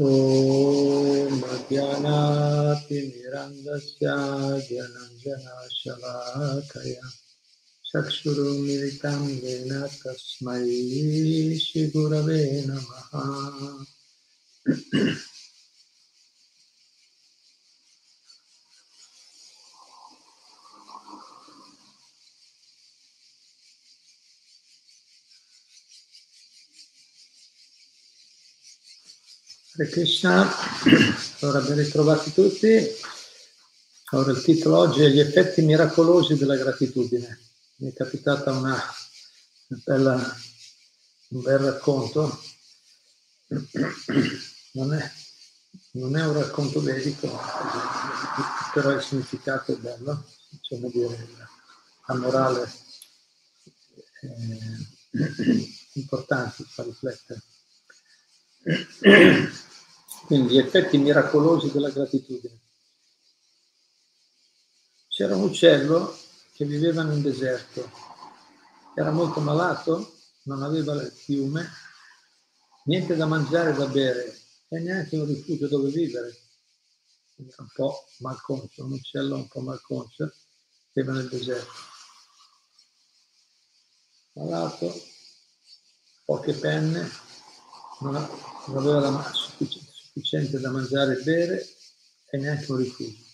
ॐ ज्ञानातिमिरन्दस्य ज्ञानञ्जनशलाकया चक्षुरुमिलितं येन तस्मै श्रीगुरवे नमः। Hare Krishna, allora ben ritrovati tutti. Allora il titolo oggi è Gli effetti miracolosi della gratitudine. Mi è capitata una, una bella, un bel racconto. Non è, non è un racconto vedico, però il significato è bello, insomma dire, la morale è importante, fa riflettere. Quindi gli effetti miracolosi della gratitudine. C'era un uccello che viveva un deserto, era molto malato, non aveva il fiume, niente da mangiare e da bere e neanche un rifugio dove vivere. Era un po' malconcio, un uccello un po' malconcio, viveva nel deserto. Malato, poche penne, non aveva la sufficiente da mangiare e bere e neanche un rifugio.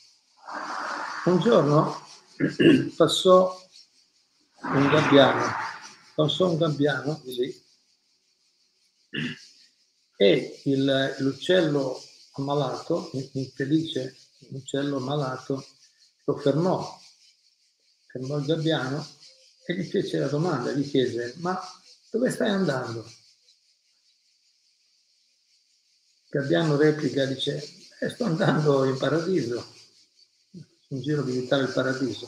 Un giorno passò un gabbiano, passò un gabbiano così e il, l'uccello ammalato, infelice, l'uccello ammalato, lo fermò, fermò il gabbiano e gli fece la domanda, gli chiese, ma dove stai andando? Gabbiano replica, dice, eh, sto andando in paradiso, in giro visitare il paradiso.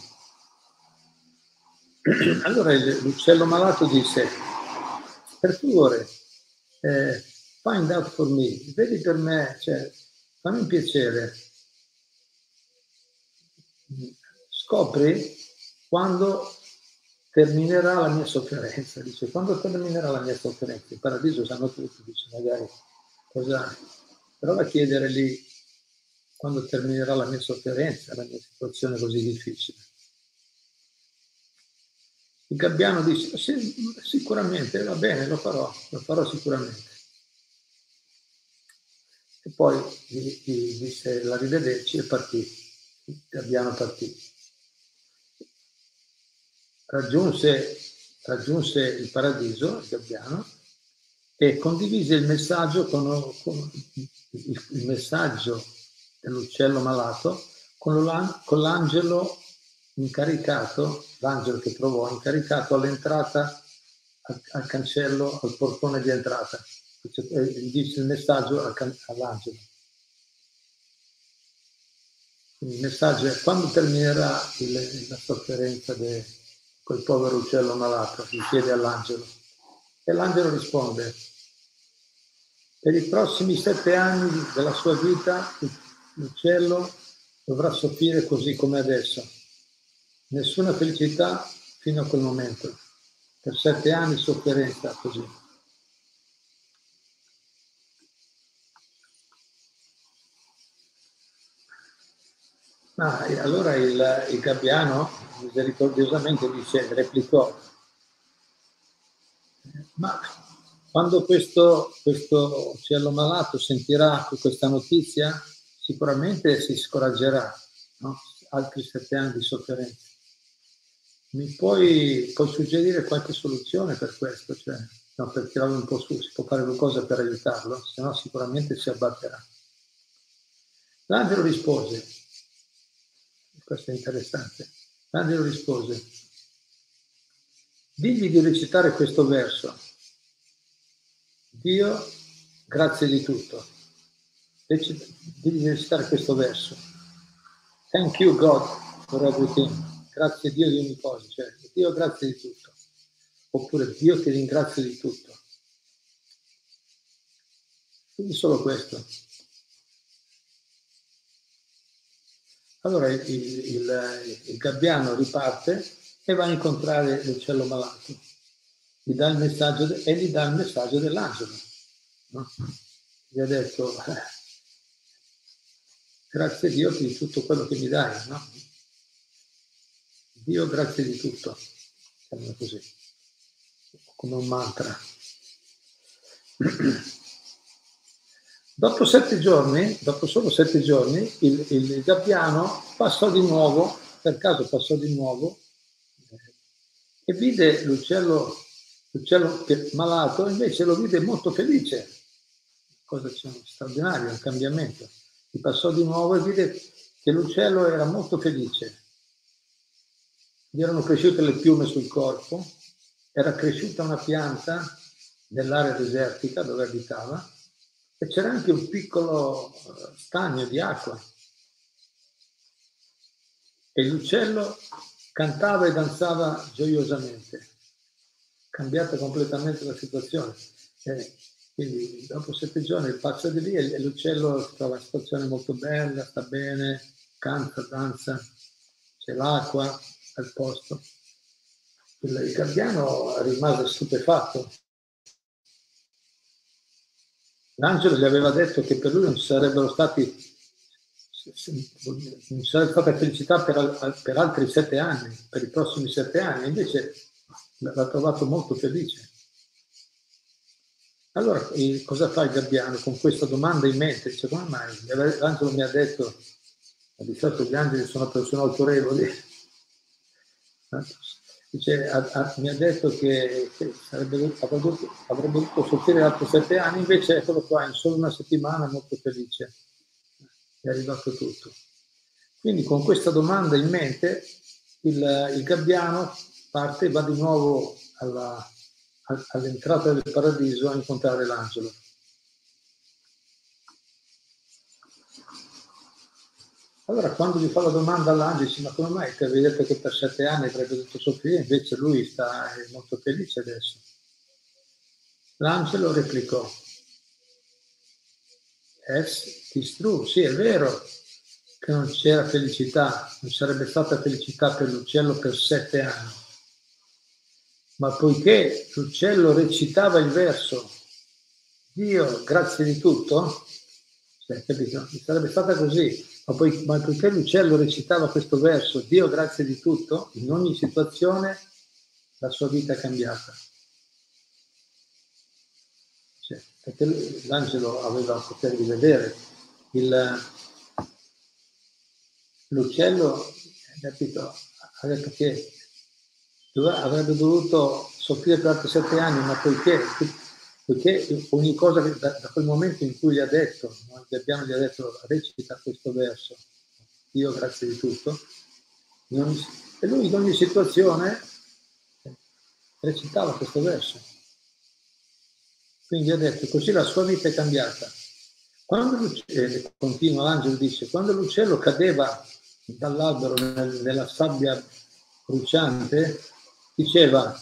Allora l'uccello malato disse, per favore, eh, find out for me, vedi per me, cioè, fammi un piacere, scopri quando terminerà la mia sofferenza, dice, quando terminerà la mia sofferenza, il paradiso sanno tutti, dice, magari cosa Prova a chiedere lì quando terminerà la mia sofferenza, la mia situazione così difficile. Il gabbiano dice, sì, sicuramente, va bene, lo farò, lo farò sicuramente. E poi gli, gli disse l'arrivederci e partì. Il gabbiano partì. Raggiunse, raggiunse il paradiso, il gabbiano, e condivise il messaggio con, con il, il messaggio dell'uccello malato con, con l'angelo incaricato, l'angelo che trovò incaricato all'entrata al, al cancello, al portone di entrata. Gli dice il messaggio all'angelo. Il messaggio è quando terminerà il, la sofferenza di quel povero uccello malato, gli chiede all'angelo. E l'angelo risponde, per i prossimi sette anni della sua vita l'uccello dovrà soffrire così come adesso. Nessuna felicità fino a quel momento. Per sette anni sofferenza così. Ah, allora il, il gabbiano misericordiosamente dice, replicò, ma quando questo, questo uccello malato sentirà questa notizia, sicuramente si scoraggerà, no? altri sette anni di sofferenza. Mi puoi, puoi, suggerire qualche soluzione per questo? Cioè, no, per tirarlo un po' su, si può fare qualcosa per aiutarlo, se no sicuramente si abbatterà. L'angelo rispose, questo è interessante, l'angelo rispose, digli di recitare questo verso, Dio, grazie di tutto. Devi recitare questo verso. Thank you God for everything. Grazie Dio di ogni cosa. Cioè, Dio grazie di tutto. Oppure Dio ti ringrazio di tutto. Quindi solo questo. Allora il, il, il gabbiano riparte e va a incontrare l'uccello malato gli dà il messaggio de- e gli dà il messaggio dell'angelo. No? gli ha detto, grazie a Dio di tutto quello che mi dai, no? Dio grazie di tutto, chiamano così, come un mantra. Dopo sette giorni, dopo solo sette giorni, il, il gabbiano passò di nuovo, per caso passò di nuovo, e vide l'uccello, l'uccello malato, invece lo vide molto felice. Cosa c'è straordinario, un cambiamento. Gli passò di nuovo e vide che l'uccello era molto felice. Gli erano cresciute le piume sul corpo, era cresciuta una pianta nell'area desertica dove abitava e c'era anche un piccolo eh, stagno di acqua. E l'uccello cantava e danzava gioiosamente. Cambiata completamente la situazione. E quindi dopo sette giorni passa di lì e l'uccello trova una situazione molto bella, sta bene, canta, danza, c'è l'acqua al posto. Il gabbiano rimase stupefatto L'angelo gli aveva detto che per lui non ci sarebbero stati ci sarebbe stata felicità per, per, altri sette anni, per i prossimi sette anni, invece l'ha trovato molto felice. Allora, cosa fa il gabbiano con questa domanda in mente? Dice, come mai? L'angelo mi ha detto, di solito gli angeli sono persone autorevoli, Dice, a, a, mi ha detto che, che sarebbe, avrebbe, avrebbe dovuto soffrire altri sette anni, invece eccolo qua, in solo una settimana molto felice, è arrivato tutto. Quindi con questa domanda in mente il, il gabbiano parte e va di nuovo alla, all'entrata del paradiso a incontrare l'angelo. Allora quando gli fa la domanda all'angelo dice ma come mai ti avevi detto che per sette anni avrebbe dovuto soffrire, invece lui sta molto felice adesso. L'angelo replicò, es is true, sì è vero che non c'era felicità, non sarebbe stata felicità per l'uccello per sette anni, ma poiché l'uccello recitava il verso Dio grazie di tutto, cioè, capito? Sarebbe stata così, ma, poi, ma poiché l'uccello recitava questo verso, Dio grazie di tutto, in ogni situazione la sua vita è cambiata. Cioè, perché l'angelo aveva il potere di vedere il, l'uccello, capito, ha detto che avrebbe dovuto soffrire per altri sette anni, ma poiché perché ogni cosa da, da, quel momento in cui gli ha detto, no? gli abbiamo gli ha detto recita questo verso, io grazie di tutto, ogni, e lui in ogni situazione recitava questo verso. Quindi ha detto, così la sua vita è cambiata. Quando eh, continua l'angelo dice, quando l'uccello cadeva dall'albero nel, nella sabbia bruciante, diceva,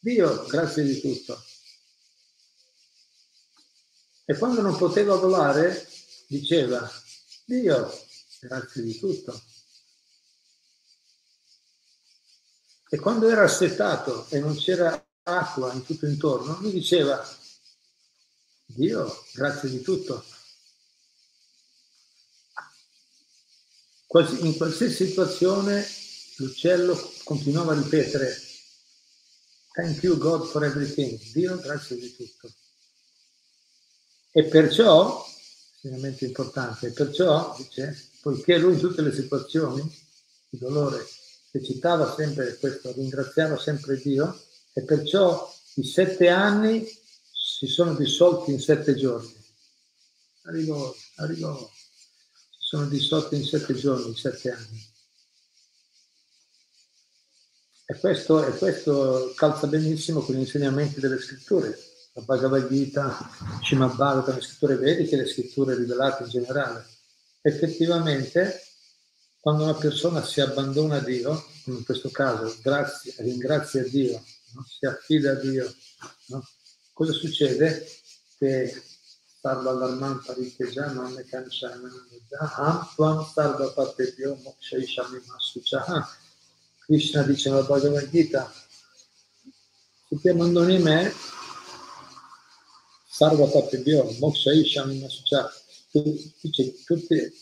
Dio, grazie di tutto. E quando non poteva volare, diceva, Dio, grazie di tutto. E quando era assetato e non c'era acqua in tutto intorno, lui diceva, Dio, grazie di tutto. In qualsiasi situazione l'uccello continuava a ripetere, Thank you God for everything. Dio, grazie di tutto. E perciò, estremamente importante, perciò, dice, poiché lui in tutte le situazioni di dolore recitava sempre questo, ringraziava sempre Dio, e perciò i sette anni si sono dissolti in sette giorni. Arrivò, arrivò, si sono dissolti in sette giorni, sette anni. E questo, e questo calza benissimo con gli insegnamenti delle scritture la Bhagavad Gita, Srimad Bhagavatam, le scritture vediche e le scritture rivelate in generale. Effettivamente, quando una persona si abbandona a Dio, in questo caso, grazie, ringrazia Dio, no? si affida a Dio, no? cosa succede? Che Sarva Dharman Paritejana Mekanshana Ham Tvam Sarva Patebhyo Mokshai Masucha Krishna dice nella Bhagavad Gita se ti abbandoni me Sarvatapibhyo, Moksha Isham Nasucha, dice tutte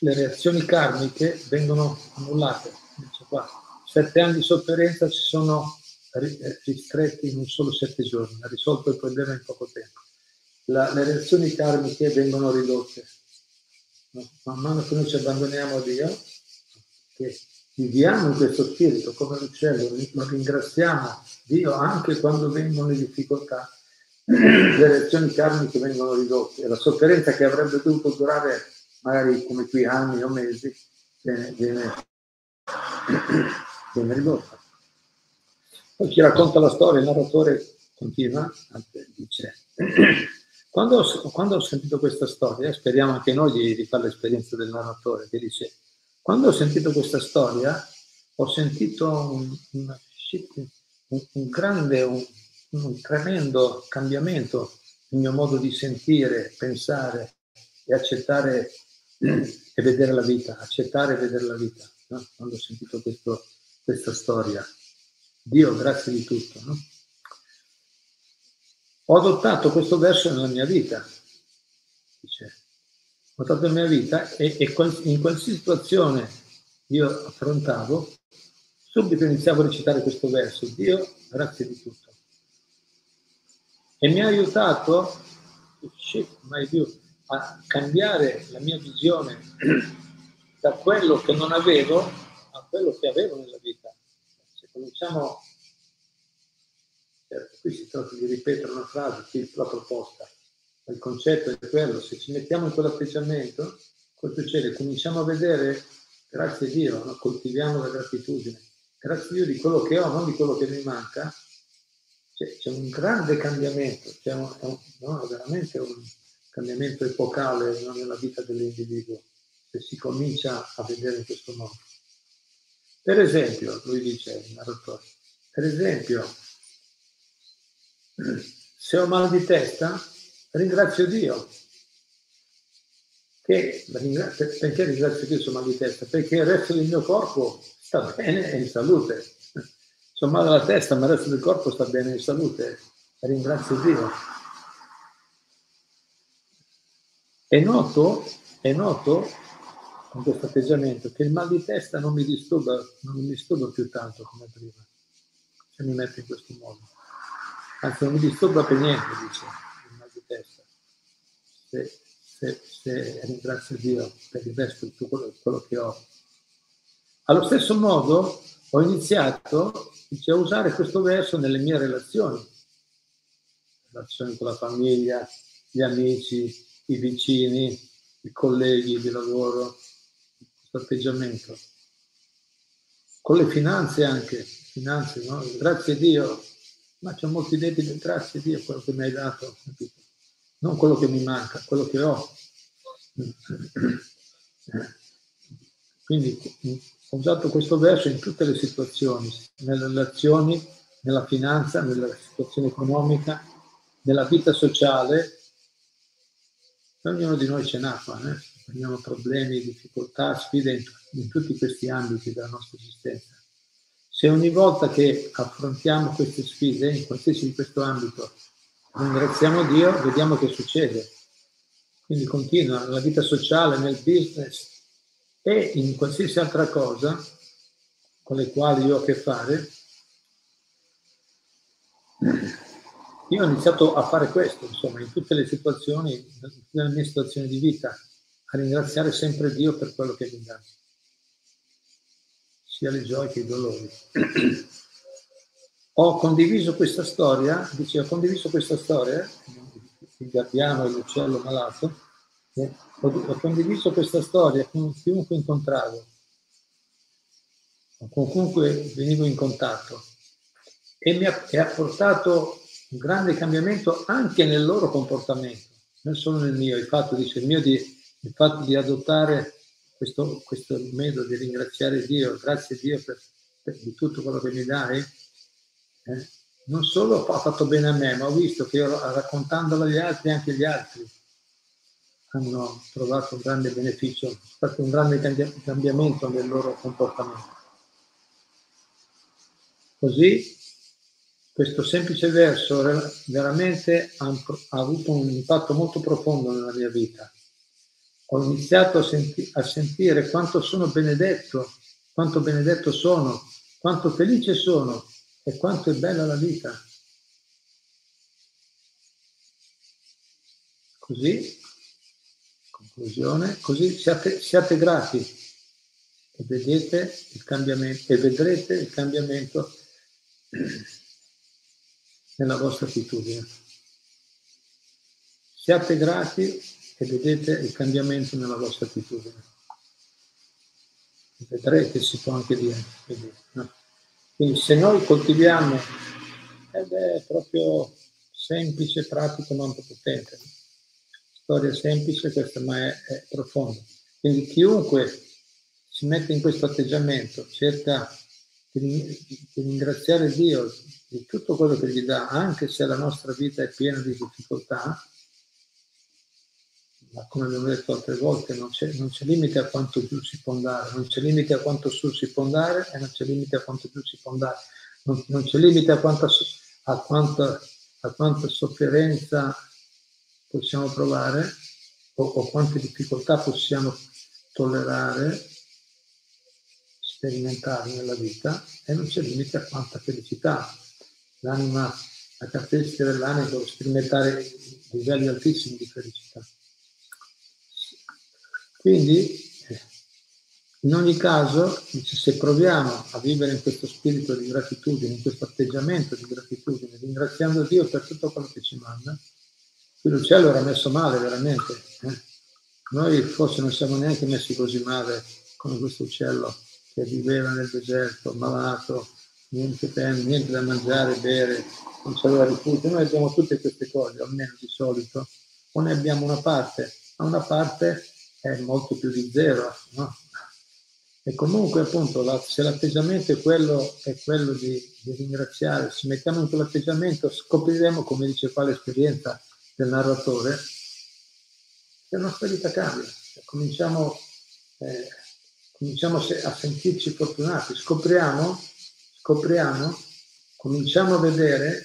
le reazioni karmiche vengono annullate. Dice qua, sette anni di sofferenza si sono ristretti in un solo sette giorni, ha risolto il problema in poco tempo. La, le reazioni karmiche vengono ridotte. Man mano che noi ci abbandoniamo a Dio, che viviamo in questo spirito come l'uccello, lo ringraziamo Dio anche quando vengono le difficoltà, le reazioni karmiche vengono ridotte la sofferenza che avrebbe dovuto durare magari come qui anni o mesi viene, viene, viene ridotta. Poi chi racconta la storia, il narratore continua, dice, quando ho, quando ho sentito questa storia, speriamo anche noi di, di fare l'esperienza del narratore, che dice, quando ho sentito questa storia, ho sentito un, un, un, grande, un, un tremendo cambiamento nel mio modo di sentire, pensare e accettare e vedere la vita, accettare e vedere la vita, no? quando ho sentito questo, questa storia. Dio, grazie di tutto. No? Ho adottato questo verso nella mia vita, dice, ho adottato nella mia vita e, e in qualsiasi situazione io affrontavo, subito iniziavo a recitare questo verso, Dio, grazie di tutto. E mi ha aiutato, shift my view, a cambiare la mia visione da quello che non avevo a quello che avevo nella vita. Cominciamo, certo, qui si tratta di ripetere una frase, la proposta, il concetto è quello, se ci mettiamo in quell'atteggiamento, col piacere, cominciamo a vedere, grazie a Dio, no? coltiviamo la gratitudine, grazie a Dio di quello che ho, non di quello che mi manca, c'è, c'è un grande cambiamento, c'è un, un, no, veramente un cambiamento epocale no, nella vita dell'individuo, se si comincia a vedere in questo modo. Per esempio, lui dice, per esempio, se ho mal di testa, ringrazio Dio. Che, perché ringrazio Dio se ho mal di testa? Perché il resto del mio corpo sta bene e in salute ho male alla testa, ma il resto del corpo sta bene in salute. Ringrazio Dio. È noto, è noto con questo atteggiamento che il mal di testa non mi disturba, non mi disturba più tanto come prima, se mi metto in questo modo. Anzi, non mi disturba per niente, dice, il mal di testa. Se, se, se ringrazio Dio per il resto di tutto quello, che ho. Allo stesso modo, ho iniziato dice, a usare questo verso nelle mie relazioni, relazioni con la famiglia, gli amici, i vicini, i colleghi di lavoro, atteggiamento. Con le finanze anche, finanze, no? grazie a Dio, ma c'è molti debiti, grazie a Dio quello che mi hai dato, non quello che mi manca, quello che ho. Quindi ho usato questo verso in tutte le situazioni, nelle relazioni, nella finanza, nella situazione economica, nella vita sociale. Ognuno di noi ce n'ha qua, eh? Abbiamo problemi, difficoltà, sfide in, in tutti questi ambiti della nostra esistenza. Se ogni volta che affrontiamo queste sfide, in qualsiasi di questo ambito, ringraziamo Dio, vediamo che succede. Quindi continua nella vita sociale, nel business, e in qualsiasi altra cosa con le quali io ho a che fare, io ho iniziato a fare questo, insomma, in tutte le situazioni, nella mia situazione di vita, ringraziare sempre Dio per quello che mi dà, sia le gioie che i dolori. ho condiviso questa storia, dice, ho condiviso questa storia, il gabbiano e l'uccello malato, ho, ho condiviso questa storia con chiunque incontravo, con chiunque venivo in contatto e mi ha, e ha portato un grande cambiamento anche nel loro comportamento, non solo nel mio. Il fatto, dice, il mio di, il fatto di adottare questo, questo metodo di ringraziare Dio, grazie Dio per, per di tutto quello che mi dai, eh, non solo ha fatto bene a me, ma ho visto che io, raccontandolo agli altri, anche gli altri hanno trovato un grande beneficio, è stato un grande cambiamento nel loro comportamento. Così questo semplice verso veramente ha, avuto un impatto molto profondo nella mia vita. Ho iniziato a, senti- a sentire quanto sono benedetto, quanto benedetto sono, quanto felice sono e quanto è bella la vita. Così, conclusione, così siate, siate grati e vedete il cambiamento e vedrete il cambiamento nella vostra attitudine. Siate grati e vedete il cambiamento nella vostra attitudine. Vedrete, si può anche dire. No? Quindi se noi coltiviamo, ed è proprio semplice, pratico, non potente. Storia semplice questa, ma è, è profonda. Quindi chiunque si mette in questo atteggiamento, cerca di ringraziare Dio di tutto quello che gli dà, anche se la nostra vita è piena di difficoltà, ma come abbiamo detto altre volte, non c'è, non c'è, limite a quanto giù si può andare, non c'è limite a quanto su si può andare e non c'è limite a quanto giù si può andare, non, non c'è limite a quanta, a, quanta, a quanta sofferenza possiamo provare o, o quante difficoltà possiamo tollerare sperimentare nella vita e non c'è limite a quanta felicità. L'anima, la caratteristica dell'anima può sperimentare livelli altissimi di felicità. Quindi, in ogni caso, se proviamo a vivere in questo spirito di gratitudine, in questo atteggiamento di gratitudine, ringraziando Dio per tutto quello che ci manda, qui l'uccello era messo male veramente. Eh? Noi forse non siamo neanche messi così male come questo uccello che viveva nel deserto, malato, niente tempo, niente da mangiare, bere, non c'aveva rifugio. Noi abbiamo tutte queste cose, almeno di solito, o ne abbiamo una parte, ma una parte è molto più di zero. No? E comunque appunto la, se l'atteggiamento è quello, è quello di, di, ringraziare, se mettiamo in quell'atteggiamento scopriremo, come dice qua l'esperienza del narratore, che la nostra vita cambia. Cominciamo eh, cominciamo a sentirci fortunati, scopriamo, scopriamo, cominciamo a vedere,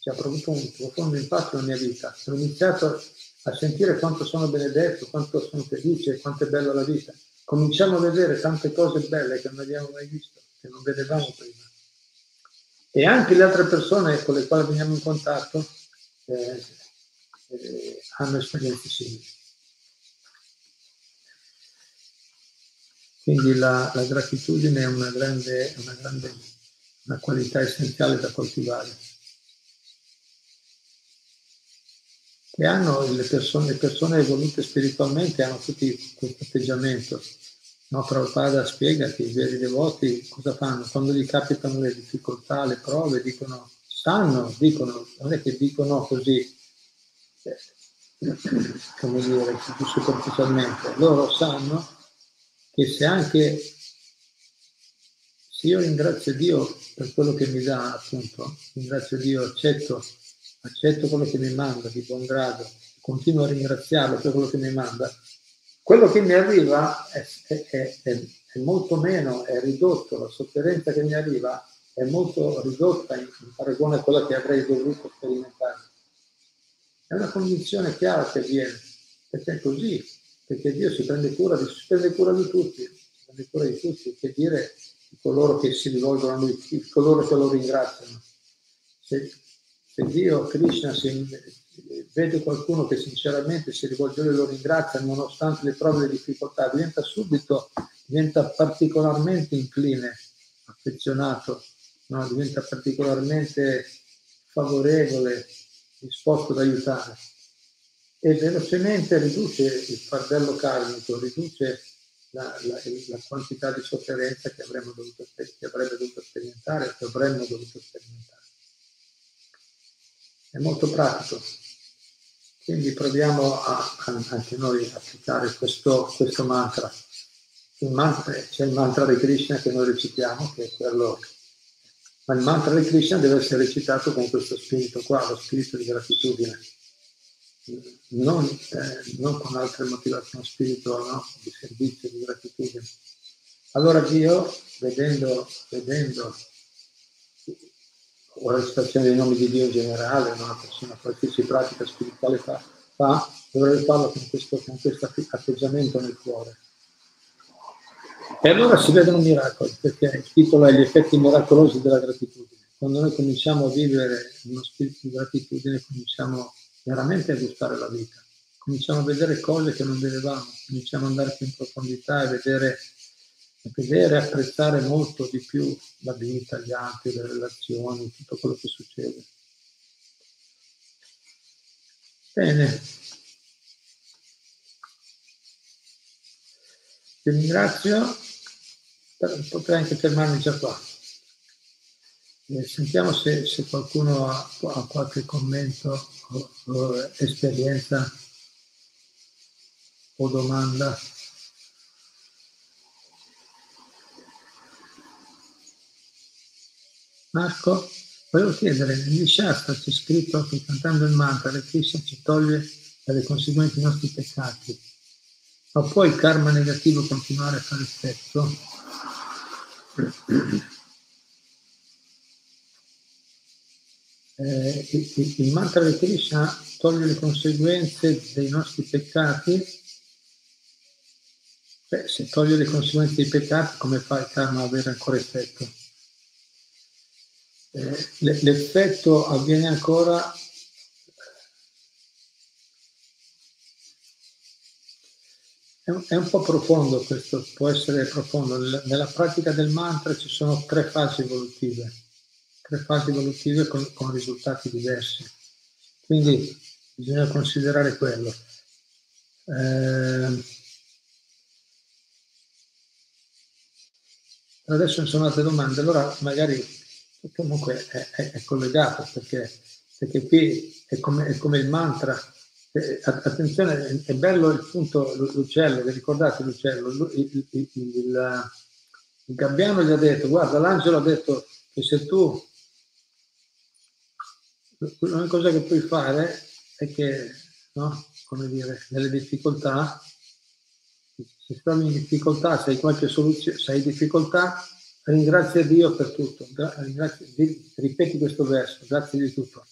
ci ha avuto un profondo impatto nella mia vita, ho iniziato a sentire quanto sono benedetto, quanto sono felice, quanto è bella la vita. Cominciamo a vedere tante cose belle che non abbiamo mai visto, che non vedevamo prima. E anche le altre persone con le quali veniamo in contatto eh, eh, hanno esperienze simili. Quindi la, la gratitudine è una grande, una grande una qualità essenziale da coltivare. E hanno le persone, le persone evolute spiritualmente hanno tutti questo atteggiamento. No, Prabhupada spiega che i veri devoti cosa fanno? Quando gli capitano le difficoltà, le prove, dicono, sanno, dicono, non è che dicono così, eh, come dire, più superficialmente, loro sanno che se anche se io ringrazio Dio per quello che mi dà, appunto, ringrazio Dio, accetto, accetto quello che mi manda di buon grado, continuo a ringraziarlo per quello che mi manda, quello che mi arriva è, è, è, è molto meno, è ridotto, la sofferenza che mi arriva è molto ridotta in, in paragone a quella che avrei dovuto sperimentare. È una condizione chiara che avviene, perché è così, perché Dio si prende cura di, prende cura di tutti, si prende cura di tutti, che dire di coloro che si rivolgono a Lui, di coloro che lo ringraziano. Se, se Dio, Krishna, si, vede qualcuno che sinceramente si rivolge a Lui e lo ringrazia nonostante le prove e le difficoltà, diventa subito, diventa particolarmente incline, affezionato, no? diventa particolarmente favorevole, disposto ad aiutare e velocemente riduce il fardello karmico, riduce la, la, la quantità di sofferenza che, dovuto, che avrebbe dovuto sperimentare, che avremmo dovuto sperimentare. È molto pratico. Quindi proviamo a, a, anche noi a applicare questo, questo mantra. Il mantra. C'è il mantra di Krishna che noi recitiamo, che è quello ma il mantra di Krishna deve essere recitato con questo spirito qua, lo spirito di gratitudine non, eh, non con altre motivazioni spirituali, no? di servizio, di gratitudine. Allora Dio, vedendo, vedendo o la recitazione dei nomi di Dio in generale, una persona qualsiasi pratica spirituale fa, fa dovrebbe farlo con questo, con questo atteggiamento nel cuore. E allora si vedono miracoli, perché il titolo è Gli effetti miracolosi della gratitudine. Quando noi cominciamo a vivere uno spirito di gratitudine, cominciamo veramente a gustare la vita. Cominciamo a vedere cose che non vedevamo, cominciamo ad andare più in profondità e vedere, vedere e apprezzare molto di più la vita, gli altri, le relazioni, tutto quello che succede. Bene. Ti ringrazio, potrei anche fermarmi già qua. Eh, sentiamo se, se qualcuno ha, ha, qualche commento o, o esperienza o domanda. Marco, volevo chiedere, nel Shastra c'è scritto che cantando il mantra Krishna ci toglie dalle conseguenze i nostri peccati, ma poi il karma negativo continuare a fare effetto? Eh, il, il, mantra di Krishna toglie le conseguenze dei nostri peccati. Beh, se toglie le conseguenze dei peccati, come fa il karma ad avere ancora effetto? Eh, l'effetto avviene ancora È un po' profondo questo, può essere profondo. Nella pratica del mantra ci sono tre fasi evolutive, tre fasi evolutive con, con risultati diversi. Quindi bisogna considerare quello. Eh, adesso mi sono altre domande, allora magari comunque è, è, è collegato perché, perché qui è come, è come il mantra eh, attenzione, è bello il punto, l'uccello, vi ricordate l'uccello? Il, il, il, il, gabbiano gli ha detto, guarda, l'angelo ha detto che se tu, l'unica cosa che puoi fare è che, no, come dire, nelle difficoltà, se stai in difficoltà, se hai qualche soluzione, se hai difficoltà, ringrazia Dio per tutto, ringrazia, ripeti questo verso, grazie di tutto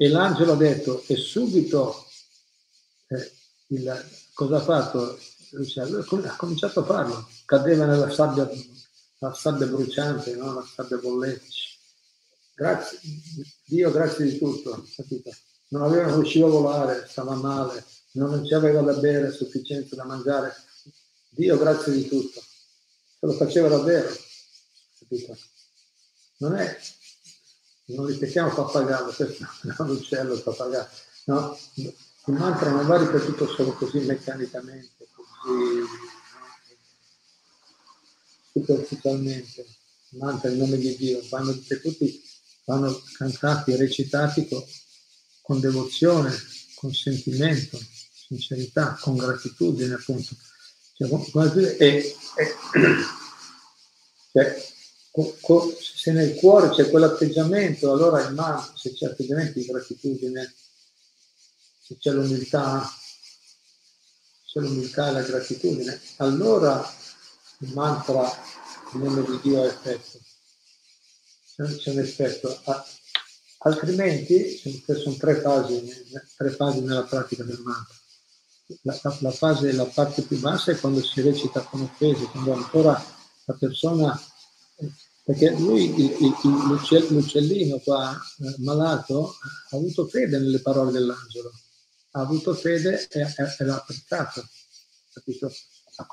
e l'angelo ha detto, e subito eh, il, cosa ha fatto? Ha cominciato a farlo, cadeva nella sabbia, la sabbia bruciante, no? la sabbia bollente. Grazie, Dio grazie di tutto, capito? Non aveva, non riusciva a volare, stava male, non ci aveva da bere sufficiente da mangiare. Dio grazie di tutto. Se lo faceva davvero, capito? Non è non ripetiamo pappagallo, questo è un uccello il pappagallo, no, il mantra non va ripetuto solo così meccanicamente, così superficialmente, il mantra in nome di Dio, vanno ripetuti, vanno cantati recitati con devozione, con sentimento, sincerità, con gratitudine appunto. Cioè, e, e, cioè, se nel cuore c'è quell'atteggiamento, allora il mantra, se c'è atteggiamento di gratitudine, se c'è l'umiltà, c'è l'umiltà e la gratitudine, allora il mantra in nome di Dio ha effetto. C'è un effetto. Altrimenti, sono tre fasi, tre fasi nella pratica del mantra. La, la, fase, la parte più bassa è quando si recita con offese, quando ancora la persona perché lui, il, il, l'uccellino qua, eh, malato, ha avuto fede nelle parole dell'angelo, ha avuto fede e, e, e l'ha apprezzato, capito?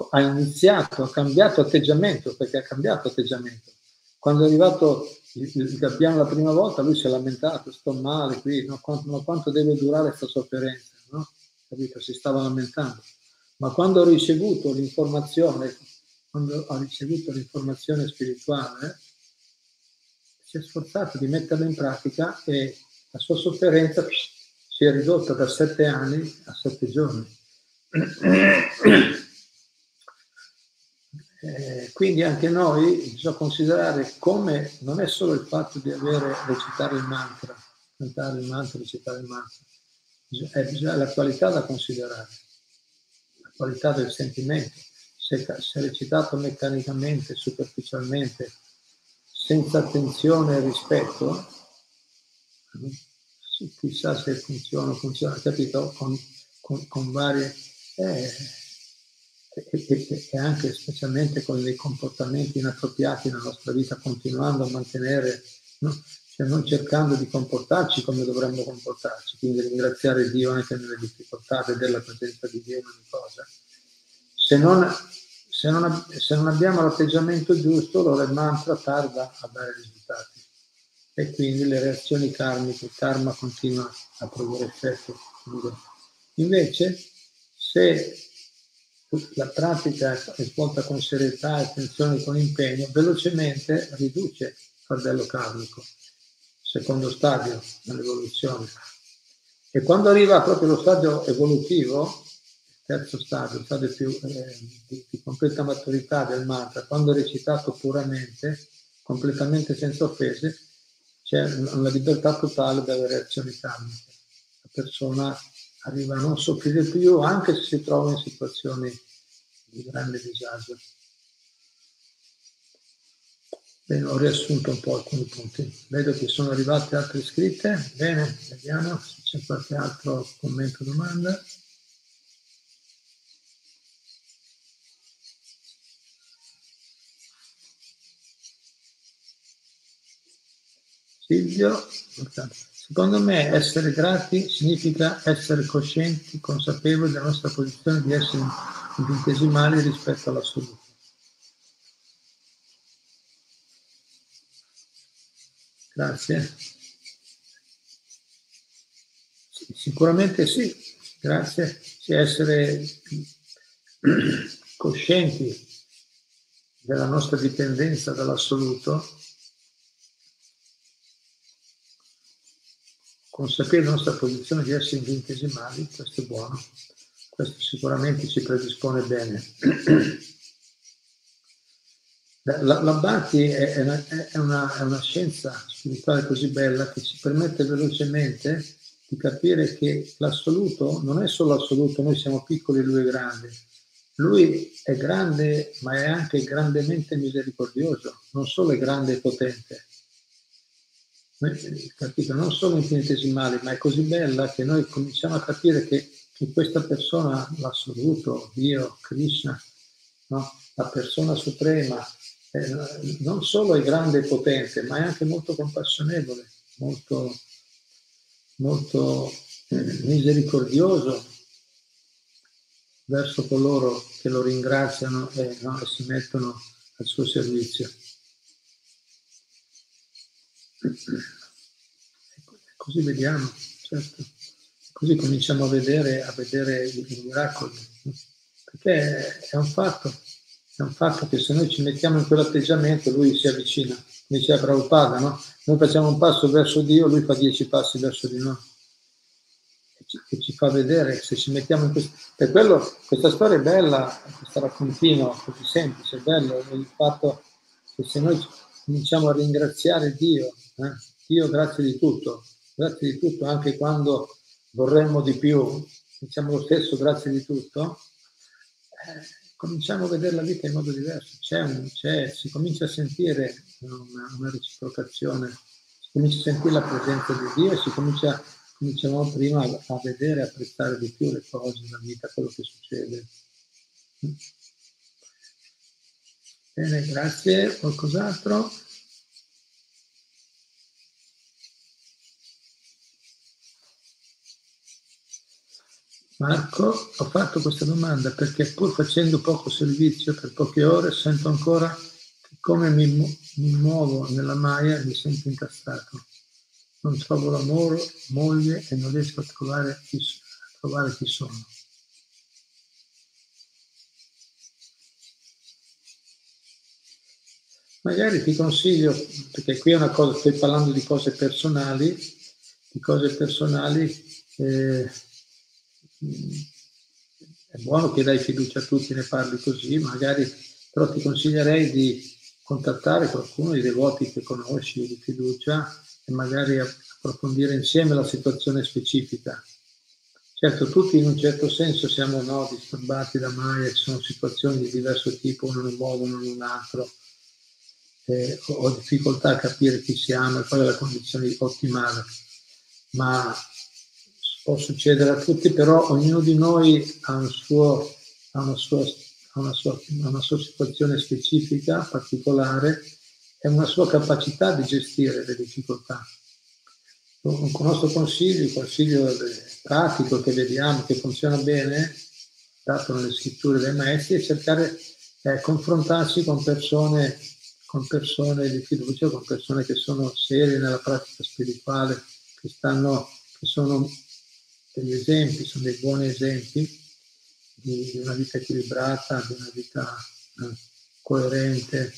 Ha iniziato, ha cambiato atteggiamento, perché ha cambiato atteggiamento. Quando è arrivato il, il gabbiano la prima volta, lui si è lamentato, sto male qui, no? quanto, ma quanto deve durare questa sofferenza, no? Capito? Si stava lamentando. Ma quando ha ricevuto l'informazione, quando ha ricevuto l'informazione spirituale, si è sforzato di metterlo in pratica e la sua sofferenza si è ridotta da sette anni a sette giorni. Eh, quindi anche noi bisogna considerare come non è solo il fatto di avere recitare il mantra, cantare il mantra, recitare il mantra, la qualità da considerare, la qualità del sentimento. Se, se recitato meccanicamente, superficialmente, senza attenzione e rispetto, chissà se funziona, funziona, capito? Con, con, con varie... Eh, e, e, anche specialmente con dei comportamenti inappropriati nella nostra vita, continuando a mantenere, no? Cioè non cercando di comportarci come dovremmo comportarci, quindi ringraziare Dio anche nelle difficoltà, vedere la presenza di Dio in ogni cosa. Se non, se non, se non abbiamo l'atteggiamento giusto, allora il mantra tarda a dare risultati e quindi le reazioni karmiche, il karma continua a produrre effetto. Invece, se la pratica è svolta con serietà, attenzione, con impegno, velocemente riduce il fardello karmico, secondo stadio nell'evoluzione. E quando arriva proprio lo stadio evolutivo, terzo stadio, il stadio più eh, di, di, completa maturità del mantra, quando recitato puramente, completamente senza offese, c'è una libertà totale dalle reazioni karmiche. La persona arriva a non soffrire più anche se si trova in situazioni di grande disagio. Bene, ho riassunto un po' alcuni punti. Vedo che sono arrivate altre scritte. Bene, vediamo se c'è qualche altro commento o domanda. Silvio, secondo me essere grati significa essere coscienti, consapevoli della nostra posizione di essere infinitesimali rispetto all'assoluto. Grazie. Sicuramente sì, grazie. Sì, essere coscienti della nostra dipendenza dall'assoluto consapevoli della nostra posizione di essere infinitesimali, questo è buono, questo sicuramente ci predispone bene. La, la Bhakti è una, è, una, è una scienza spirituale così bella che ci permette velocemente di capire che l'assoluto non è solo assoluto, noi siamo piccoli e lui è grande. Lui è grande, ma è anche grandemente misericordioso, non solo è grande e potente, capito? non solo infinitesimali, ma è così bella che noi cominciamo a capire che in questa persona l'assoluto, Dio, Krishna, no? la persona suprema, eh, non solo è grande e potente, ma è anche molto compassionevole, molto, molto eh, misericordioso verso coloro che lo ringraziano e, no, si mettono al suo servizio. Così vediamo, certo. Così cominciamo a vedere, a vedere i miracoli. Perché è un fatto, è un fatto che se noi ci mettiamo in quell'atteggiamento, lui si avvicina. Come diceva Prabhupada, no? Noi facciamo un passo verso Dio, lui fa dieci passi verso di noi. Che ci fa vedere se ci mettiamo in questo. Per quello questa storia è bella, questa raccontino così semplice, è bello il fatto che se noi cominciamo a ringraziare Dio, eh? Dio grazie di tutto, grazie di tutto anche quando vorremmo di più, diciamo lo stesso grazie di tutto, eh, cominciamo a vedere la vita in modo diverso, c'è un, c'è, si comincia a sentire una, una, reciprocazione, si comincia a sentire la presenza di Dio, si comincia, come dicevamo prima, a vedere, a apprezzare di più le cose, la vita, quello che succede. Bene, grazie. Qualcos'altro? Marco, ho fatto questa domanda perché pur facendo poco servizio per poche ore sento ancora che come mi, mi muovo nella Maya mi sento incastrato. Non trovo l'amore, moglie e non riesco a trovare chi, a trovare chi sono. Magari ti consiglio, perché qui è una cosa, stai parlando di cose personali, di cose personali, eh, è buono che dai fiducia a tutti, ne parli così, magari però ti consiglierei di contattare qualcuno dei devoti che conosci di fiducia e magari approfondire insieme la situazione specifica. Certo, tutti in un certo senso siamo no, disturbati da Maya, ci sono situazioni di diverso tipo, uno in un modo, uno in un altro, eh, ho difficoltà a capire chi siamo e qual è la condizione ottimale, ma può succedere a tutti, però ognuno di noi ha, un suo, ha, una, sua, ha una, sua, una sua situazione specifica, particolare, e una sua capacità di gestire le difficoltà. Un nostro consiglio, il consiglio pratico che vediamo che funziona bene, dato nelle scritture dei maestri, è cercare di eh, confrontarsi con persone, con persone di fiducia, con persone che sono serie nella pratica spirituale, che, stanno, che sono degli esempi, sono dei buoni esempi di, di una vita equilibrata, di una vita eh, coerente.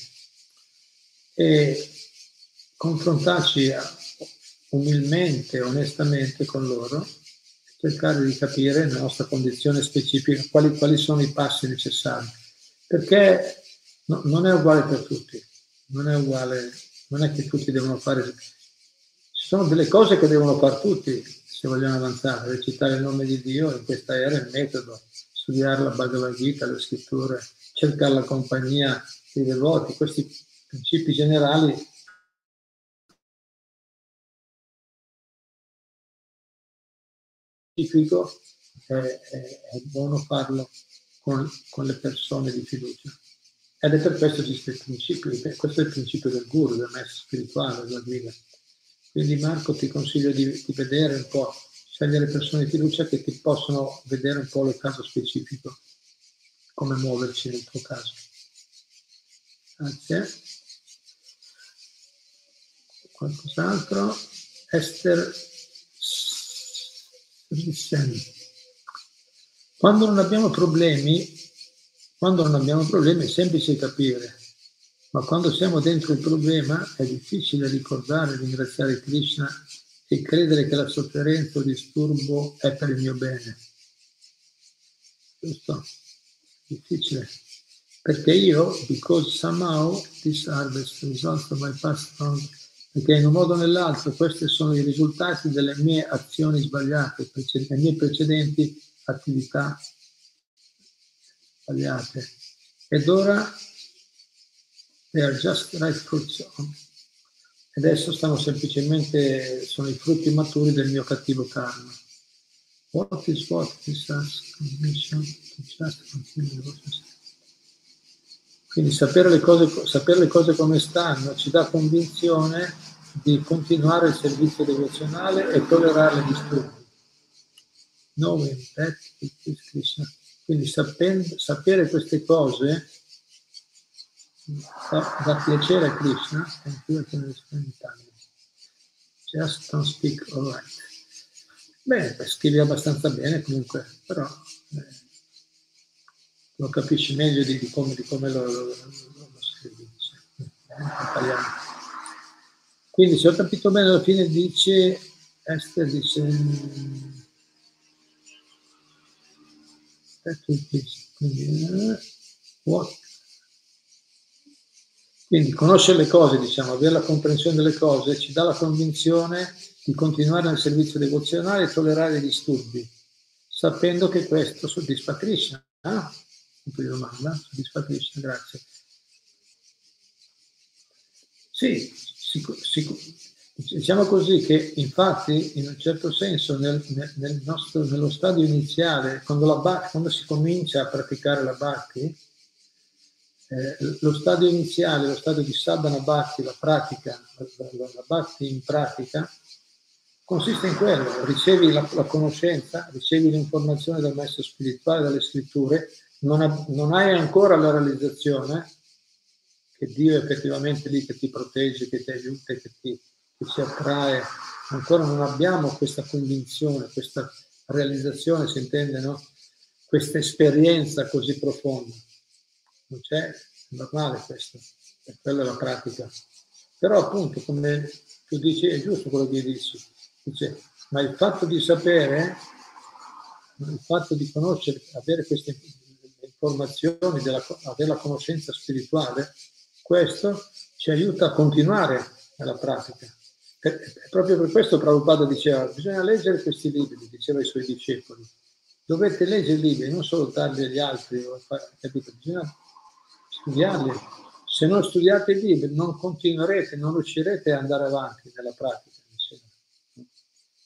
E confrontarci umilmente, onestamente con loro, cercare di capire la nostra condizione specifica, quali, quali sono i passi necessari, perché no, non è uguale per tutti, non è uguale, non è che tutti devono fare, ci sono delle cose che devono fare tutti, se vogliamo avanzare, recitare il nome di Dio in questa era il metodo, studiare la Bhagavad Gita, le scritture, cercare la compagnia dei devoti, questi principi generali tipico è, è, è, buono farlo con, con, le persone di fiducia. Ed è per questo che esiste il principio, questo è il principio del guru, del maestro spirituale, della guida. Quindi Marco ti consiglio di, di vedere un po', scegliere persone di fiducia che ti possono vedere un po' il caso specifico, come muoverci nel tuo caso. Grazie. Qualcos'altro? Esther Quando non abbiamo problemi, quando non abbiamo problemi è semplice capire ma quando siamo dentro il problema è difficile ricordare e ringraziare Krishna e credere che la sofferenza o il disturbo è per il mio bene. Giusto? Difficile. Perché io, because somehow this harvest results of my past wrong, perché in un modo o nell'altro questi sono i risultati delle mie azioni sbagliate, le mie precedenti attività sbagliate. Ed ora They are just right fruits. Adesso stanno semplicemente, sono i frutti maturi del mio cattivo karma. What is what is us condition to just continue Quindi sapere le, cose, sapere le cose come stanno ci dà convinzione di continuare il servizio devozionale e tollerare gli disturbi. Knowing that it is Krishna. Quindi sapendo, sapere queste cose da piacere Krishna. Just don't speak all right. Bene, scrivi abbastanza bene comunque, però eh, lo capisci meglio di, di, come, di come, lo, lo, lo, lo scrivi. Cioè, Quindi se ho capito bene alla fine dice, Esther dice, quindi, uh, what quindi conoscere le cose, diciamo, avere la comprensione delle cose ci dà la convinzione di continuare nel servizio devozionale e tollerare i disturbi, sapendo che questo soddisfa Krishna. Ah, di domanda, soddisfa Krishna, grazie. Sì, sic- sic- diciamo così che infatti in un certo senso nel, nel nostro, nello stadio iniziale, quando, la, quando si comincia a praticare la bhakti, eh, lo stadio iniziale, lo stadio di Sadhana Bhakti, la pratica, la, la, la Bhakti in pratica, consiste in quello, ricevi la, la, conoscenza, ricevi l'informazione dal maestro spirituale, dalle scritture, non, ha, non, hai ancora la realizzazione che Dio è effettivamente lì che ti protegge, che ti aiuta, che ti che ci attrae, ancora non abbiamo questa convinzione, questa realizzazione, si intende, no? Questa esperienza così profonda non c'è, è normale questo, e quella è la pratica. Però appunto, come tu dici, è giusto quello che dici, dice, ma il fatto di sapere, il fatto di conoscere, avere queste informazioni, della, avere la conoscenza spirituale, questo ci aiuta a continuare nella pratica. E, proprio per questo Prabhupada diceva, bisogna leggere questi libri, diceva ai suoi discepoli. Dovete leggere i libri, non solo darli agli altri, capito? Bisogna studiarli, se non studiate i libri non continuerete, non riuscirete ad andare avanti nella pratica.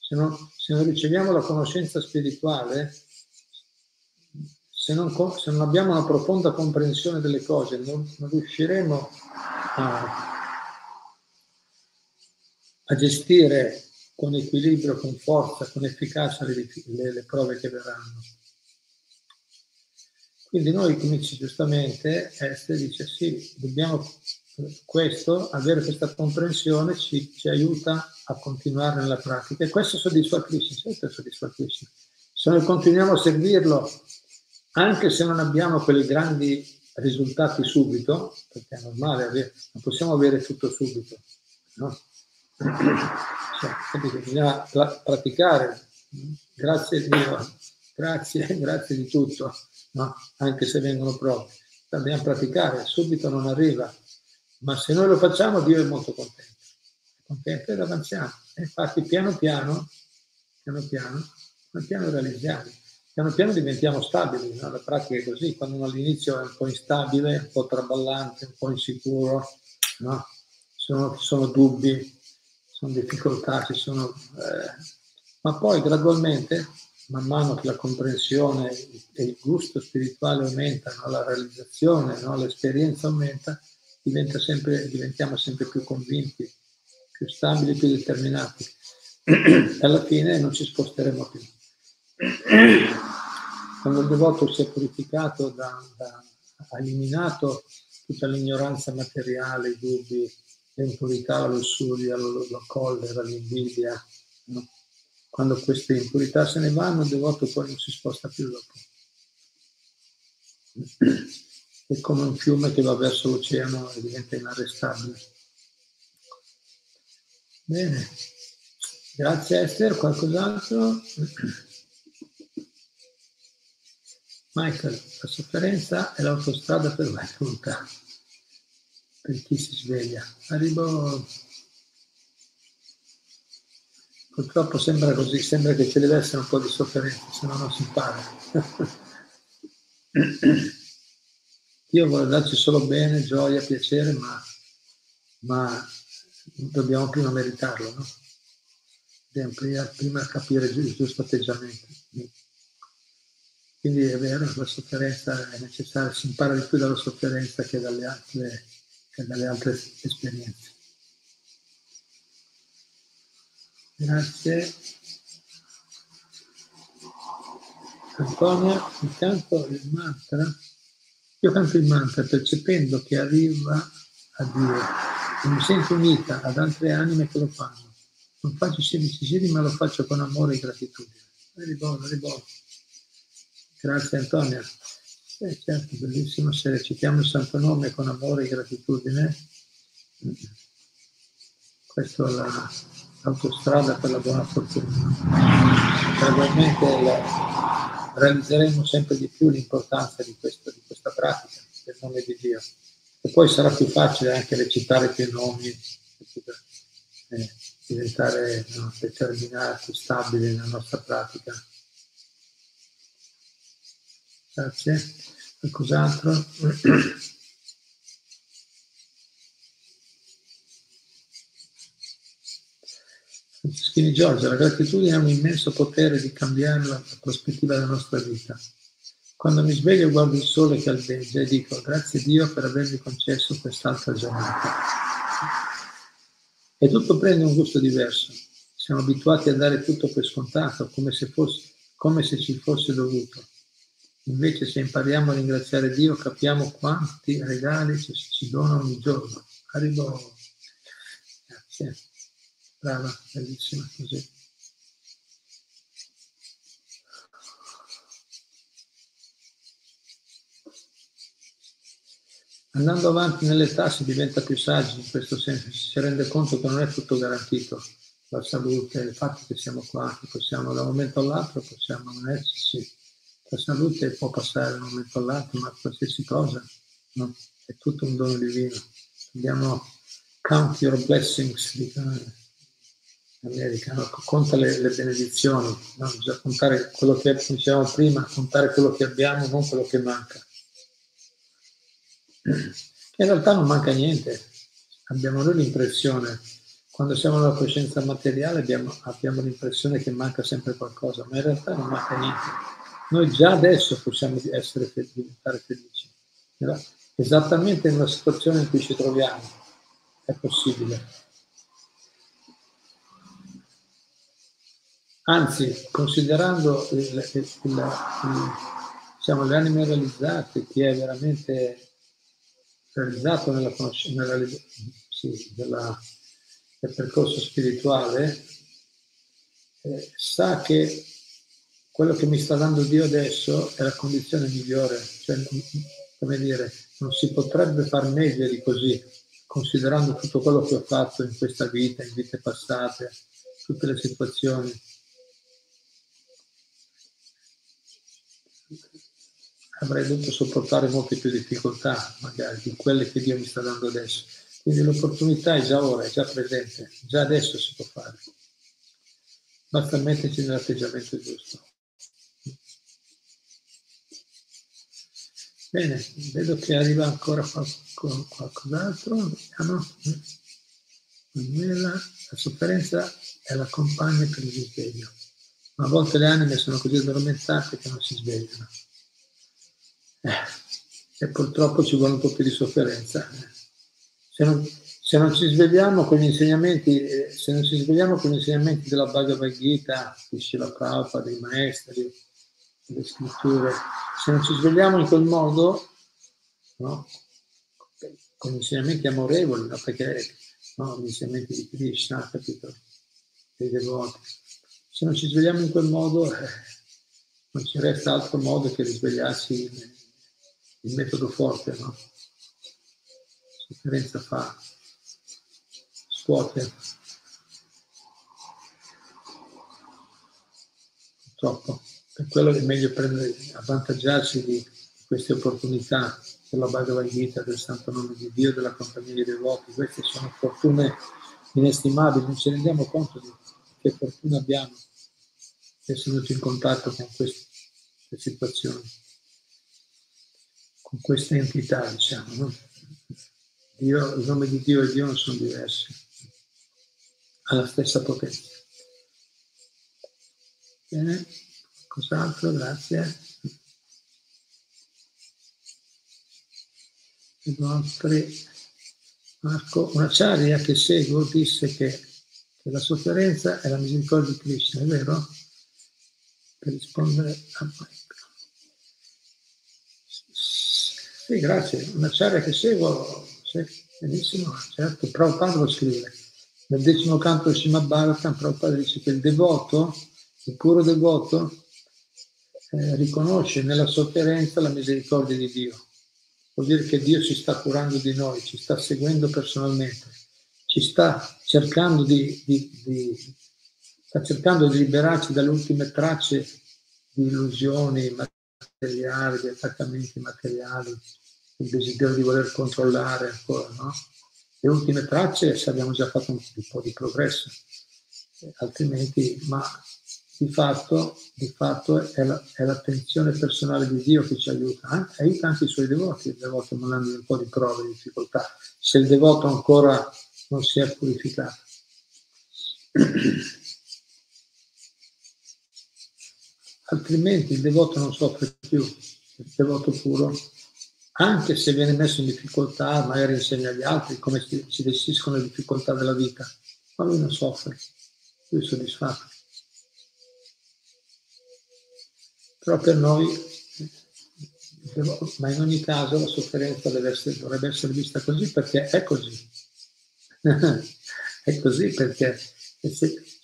Se non, se non riceviamo la conoscenza spirituale, se non, se non, abbiamo una profonda comprensione delle cose, non, non riusciremo a, a, gestire con equilibrio, con forza, con efficacia le, le, le prove che verranno. Quindi noi, come dice giustamente, Esther dice sì, dobbiamo questo, avere questa comprensione ci, ci, aiuta a continuare nella pratica e questo soddisfa Krishna, certo soddisfa Krishna. Se noi continuiamo a seguirlo, anche se non abbiamo quei grandi risultati subito, perché è normale, avere, non possiamo avere tutto subito, no? Cioè, bisogna praticare, grazie Dio, grazie, grazie di tutto no? anche se vengono prove. Dobbiamo praticare, subito non arriva, ma se noi lo facciamo Dio è molto contento, è contento ed avanziamo. E infatti piano piano, piano piano, piano piano realizziamo, piano piano diventiamo stabili, no? la pratica è così, quando uno all'inizio è un po' instabile, un po' traballante, un po' insicuro, no? sono, ci sono dubbi, sono difficoltà, ci sono, eh, ma poi gradualmente man mano che la comprensione e il gusto spirituale aumentano, la realizzazione, no? l'esperienza aumenta, sempre, diventiamo sempre più convinti, più stabili, più determinati. Alla fine non ci sposteremo più. Quando il devoto si è purificato, da, da, ha eliminato tutta l'ignoranza materiale, i dubbi, l'impurità, la lussuria, la, la collera, l'invidia, no? Quando queste impurità se ne vanno, il devoto poi non si sposta più dopo. È come un fiume che va verso l'oceano e diventa inarrestabile. Bene, grazie Esther, qualcos'altro? Michael, la sofferenza è l'autostrada per la volontà, per chi si sveglia. Arrivo Purtroppo sembra così, sembra che ci deve essere un po' di sofferenza, se no non si impara. Dio vuole darci solo bene, gioia, piacere, ma, ma dobbiamo prima meritarlo, no? Prima, prima capire il giusto atteggiamento. Quindi è vero, la sofferenza è necessaria, si impara di più dalla sofferenza che dalle altre, che dalle altre esperienze. Grazie. Antonia, intanto il mantra, io canto il mantra percependo che arriva a Dio e mi sento unita ad altre anime che lo fanno. Non faccio semplici giri, ma lo faccio con amore e gratitudine. Rivolvo, rivolvo. Grazie Antonia. Eh, certo, bellissimo se recitiamo il santo nome con amore e gratitudine. Questo è la, autostrada per la buona fortuna. Probabilmente la, realizzeremo sempre di più l'importanza di, questo, di questa pratica del nome di Dio. E poi sarà più facile anche recitare più nomi, eh, diventare no, determinati, stabili nella nostra pratica. Grazie. Qualcos'altro? Scrive Giorgio, la gratitudine ha un immenso potere di cambiare la prospettiva della nostra vita. Quando mi sveglio guardo il sole che albeggia e dico grazie Dio per avermi concesso quest'altra giornata. E tutto prende un gusto diverso. Siamo abituati a dare tutto per scontato, come se, fosse, come se ci fosse dovuto. Invece se impariamo a ringraziare Dio capiamo quanti regali ci, ci dona ogni giorno. Arrivo. Grazie. Brava, bellissima così. Andando avanti nell'età si diventa più saggi in questo senso, si rende conto che non è tutto garantito, la salute, il fatto che siamo qua, che possiamo da un momento all'altro, possiamo non esserci. La salute può passare da un momento all'altro, ma qualsiasi cosa no? è tutto un dono divino. Dobbiamo count your blessings, dicono America, no? conta le, le benedizioni, no? bisogna contare quello che dicevamo prima, contare quello che abbiamo, non quello che manca. in realtà non manca niente. Abbiamo noi l'impressione, quando siamo nella coscienza materiale abbiamo, abbiamo l'impressione che manca sempre qualcosa, ma in realtà non manca niente. Noi già adesso possiamo essere, diventare felici. Esattamente nella situazione in cui ci troviamo è possibile. Anzi, considerando il, il, il, diciamo, le anime realizzate, chi è veramente realizzato nella, nella, sì, nella, nel percorso spirituale, eh, sa che quello che mi sta dando Dio adesso è la condizione migliore, cioè, come dire, non si potrebbe far meglio di così, considerando tutto quello che ho fatto in questa vita, in vite passate, tutte le situazioni. Avrei dovuto sopportare molte più difficoltà, magari, di quelle che Dio mi sta dando adesso. Quindi l'opportunità è già ora, è già presente, già adesso si può fare. Basta metterci nell'atteggiamento giusto. Bene, vedo che arriva ancora qualcos'altro. Vediamo. Manuela, la sofferenza è la compagna per il risveglio, ma a volte le anime sono così addormentate che non si svegliano e purtroppo ci vuole un po' più di sofferenza. Se non, se non ci svegliamo con gli insegnamenti, eh, se non ci svegliamo con gli insegnamenti della Bhagavad Gita, di Shila Prabhupada, dei maestri, delle scritture, se non ci svegliamo in quel modo, no? con gli insegnamenti amorevoli, no? perché no? gli insegnamenti di Krishna, capito? Dei devoti. Se non ci svegliamo in quel modo, eh, non ci resta altro modo che risvegliarsi il metodo forte, no? Sofferenza fa, scuote. Purtroppo. Per quello è meglio prendere, avvantaggiarsi di queste opportunità della Bhagavad Gita, del santo nome di Dio, della compagnia dei devoti. Queste sono fortune inestimabili, non ci rendiamo conto di che fortuna abbiamo di in contatto con queste situazioni con questa entità, diciamo. No? Dio, il nome di Dio e Dio non sono diversi, ha la stessa potenza. Bene, cos'altro? Grazie. Altri. Marco, una charia che seguo disse che, che la sofferenza è la misericordia di Krishna, è vero? Per rispondere a questo. Sì, grazie. Una serie che seguo, sì, benissimo, certo. Prabhupada lo scrive. Nel decimo canto del Srimad Bhagavatam, Prabhupada dice che il devoto, il puro devoto, eh, riconosce nella sofferenza la misericordia di Dio. Vuol dire che Dio ci sta curando di noi, ci sta seguendo personalmente, ci sta cercando di, di, di, sta cercando di liberarci dalle ultime tracce di illusioni materiali, di attaccamenti materiali, il desiderio di voler controllare ancora, no? Le ultime tracce se abbiamo già fatto un po' di progresso, eh, altrimenti, ma di fatto, di fatto è, la, è, l'attenzione personale di Dio che ci aiuta, eh? aiuta anche i suoi devoti, il devoto mandando un po' di prove, di difficoltà, se il devoto ancora non si è purificato. altrimenti il devoto non soffre più, il devoto puro anche se viene messo in difficoltà, magari insegna agli altri come si, si gestiscono le difficoltà della vita, ma lui non soffre, lui è soddisfatto. Però per noi, ma in ogni caso la sofferenza essere, dovrebbe essere vista così perché è così. è così perché,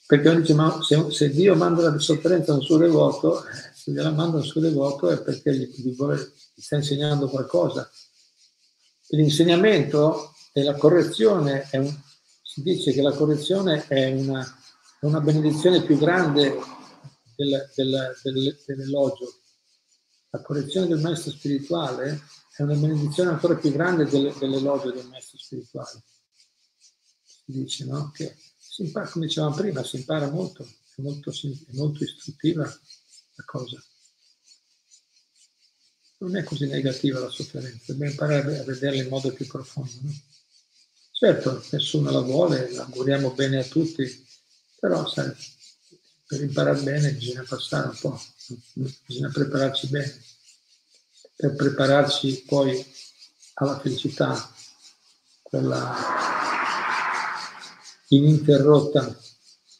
perché dice, ma se, se, Dio manda la sofferenza a un suo devoto, eh, se gliela manda a un suo devoto è perché gli, gli vuole sta insegnando qualcosa. L'insegnamento e la correzione, un, si dice che la correzione è una, una benedizione più grande del, del, del, dell'elogio. La correzione del maestro spirituale è una benedizione ancora più grande dell'elogio del maestro spirituale. Si dice, no? Che si impara, come dicevamo prima, si impara molto, è molto, è molto istruttiva la cosa. Non è così negativa la sofferenza, dobbiamo imparare a vederla in modo più profondo. No? Certo, nessuno la vuole, auguriamo bene a tutti, però sai, per imparare bene bisogna passare un po', bisogna prepararci bene, per prepararci poi alla felicità, quella ininterrotta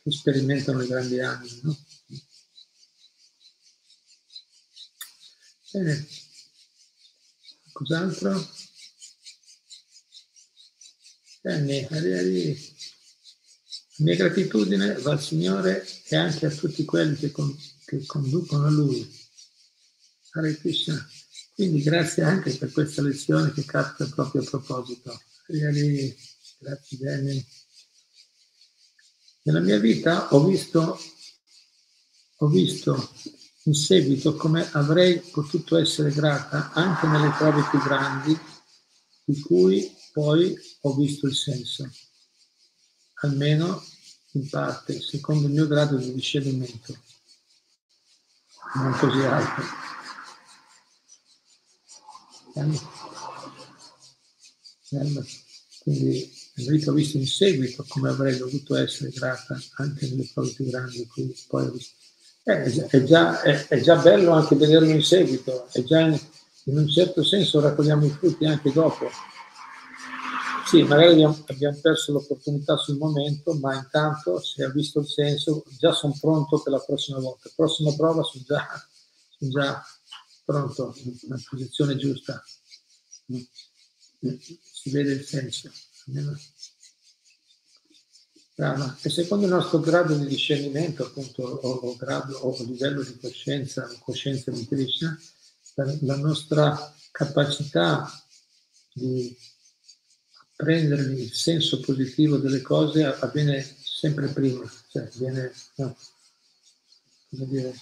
che sperimentano i grandi anni. No? Bene, cos'altro? Bene, Hari La mia gratitudine va al Signore e anche a tutti quelli che, con, che conducono a Lui. Hare Krishna. Quindi grazie anche per questa lezione che capita proprio a proposito. Hari grazie bene. Nella mia vita ho visto, ho visto in seguito come avrei potuto essere grata anche nelle prove più grandi, di cui poi ho visto il senso, almeno in parte, secondo il mio grado di discernimento, non così alto. Bello. Quindi ho visto in seguito come avrei dovuto essere grata anche nelle prove più grandi, quindi poi ho visto. Eh, è, già, è, è, già, bello anche vederlo in seguito, è già in, in un certo senso raccogliamo i frutti anche dopo. Sì, magari abbiamo, abbiamo, perso l'opportunità sul momento, ma intanto se ha visto il senso, già sono pronto per la prossima volta. Prossima prova sono già, sono già pronto, nella posizione giusta. Si vede il senso. Brava. E secondo il nostro grado di discernimento, appunto, o, grado, o livello di coscienza, o coscienza di Krishna, la, la nostra capacità di prendere il senso positivo delle cose avviene sempre prima, cioè viene, no, come dire,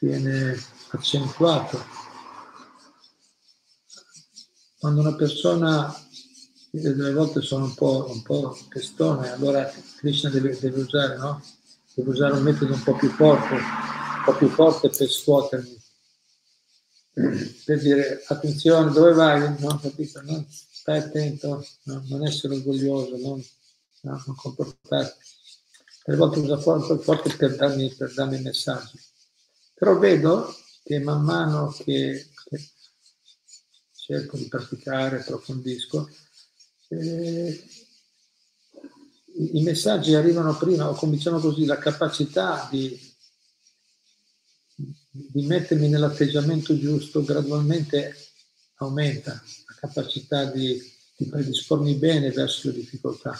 viene accentuato. Quando una persona, delle volte sono un po', un po testone, allora Krishna deve, deve usare, no? Deve usare un metodo un po' più forte, un po' più forte per scuotermi per dire attenzione dove vai, no? Capito? No? stai attento, no? non essere orgoglioso, non, no? non comportarti. Per volte usa forte, forte per darmi, per darmi messaggi. Però vedo che man mano che, che cerco di praticare, approfondisco, eh, i messaggi arrivano prima, o cominciano così, la capacità di, di mettermi nell'atteggiamento giusto gradualmente aumenta capacità di, di predispormi bene verso le difficoltà.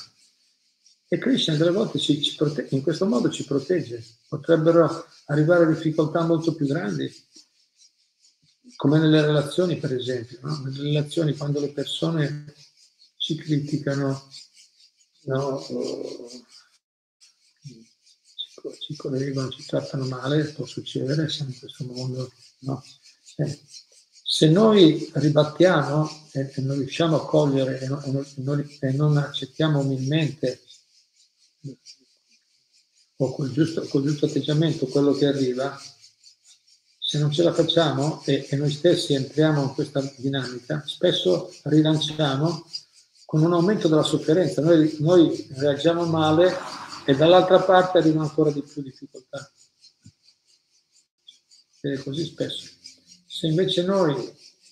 E Krishna delle volte ci, ci protegge, in questo modo ci protegge. Potrebbero arrivare difficoltà molto più grandi, come nelle relazioni, per esempio. No? Nelle relazioni, quando le persone ci criticano, no? ci, ci collegano, ci trattano male, può succedere, siamo in questo mondo. No? Eh, se noi ribattiamo e, e non riusciamo a cogliere e non, e, non, e non, accettiamo umilmente o col giusto, col giusto, atteggiamento quello che arriva, se non ce la facciamo e noi stessi entriamo in questa dinamica, spesso rilanciamo con un aumento della sofferenza. Noi, noi reagiamo male e dall'altra parte arrivano ancora di più difficoltà. È così spesso. Se invece noi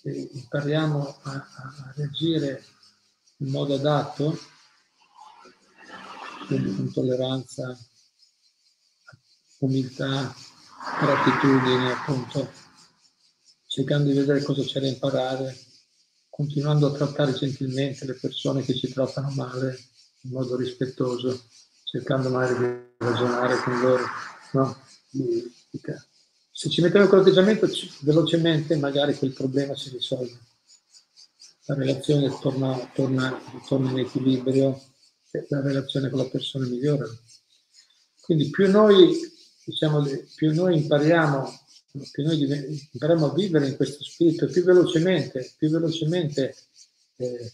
eh, impariamo a, a, reagire in modo adatto, quindi con tolleranza, umiltà, gratitudine, appunto, cercando di vedere cosa c'è da imparare, continuando a trattare gentilmente le persone che ci trattano male in modo rispettoso, cercando magari di ragionare con loro, no? se ci mettiamo in quell'atteggiamento velocemente, magari quel problema si risolve. La relazione torna, torna, torna in equilibrio e la relazione con la persona migliora. Quindi più noi, diciamo, più noi impariamo, più noi impariamo a vivere in questo spirito, più velocemente, più velocemente eh,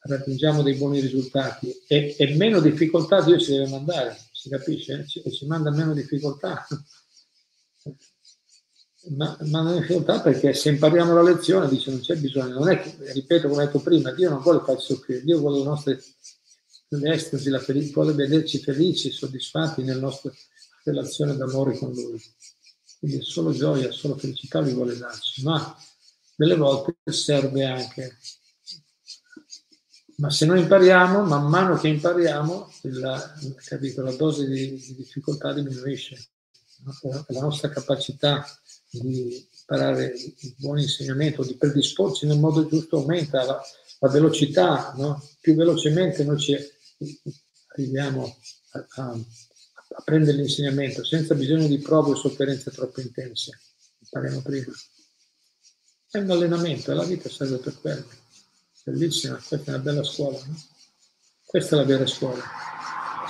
raggiungiamo dei buoni risultati e, e, meno difficoltà Dio ci deve mandare, si capisce? Ci, ci manda meno difficoltà ma, ma non è difficoltà perché se impariamo la lezione dice non c'è bisogno, non è che, ripeto come ho detto prima, Dio non vuole farci soffrire, Dio vuole le nostre l'estasi, la felice, vuole vederci felici, soddisfatti nella nostra relazione d'amore con Lui. Quindi solo gioia, solo felicità Lui vuole darci, ma delle volte serve anche. Ma se noi impariamo, man mano che impariamo, la, capito, la dose di, di difficoltà diminuisce. La nostra capacità di imparare il buon insegnamento, di predisporci nel modo giusto aumenta, la, la velocità, no? più velocemente noi ci arriviamo a, a, a, prendere l'insegnamento senza bisogno di prove o sofferenze troppo intense. Impariamo prima. È un allenamento e la vita serve per quello. Bellissima, questa è una bella scuola. No? Questa è la vera scuola.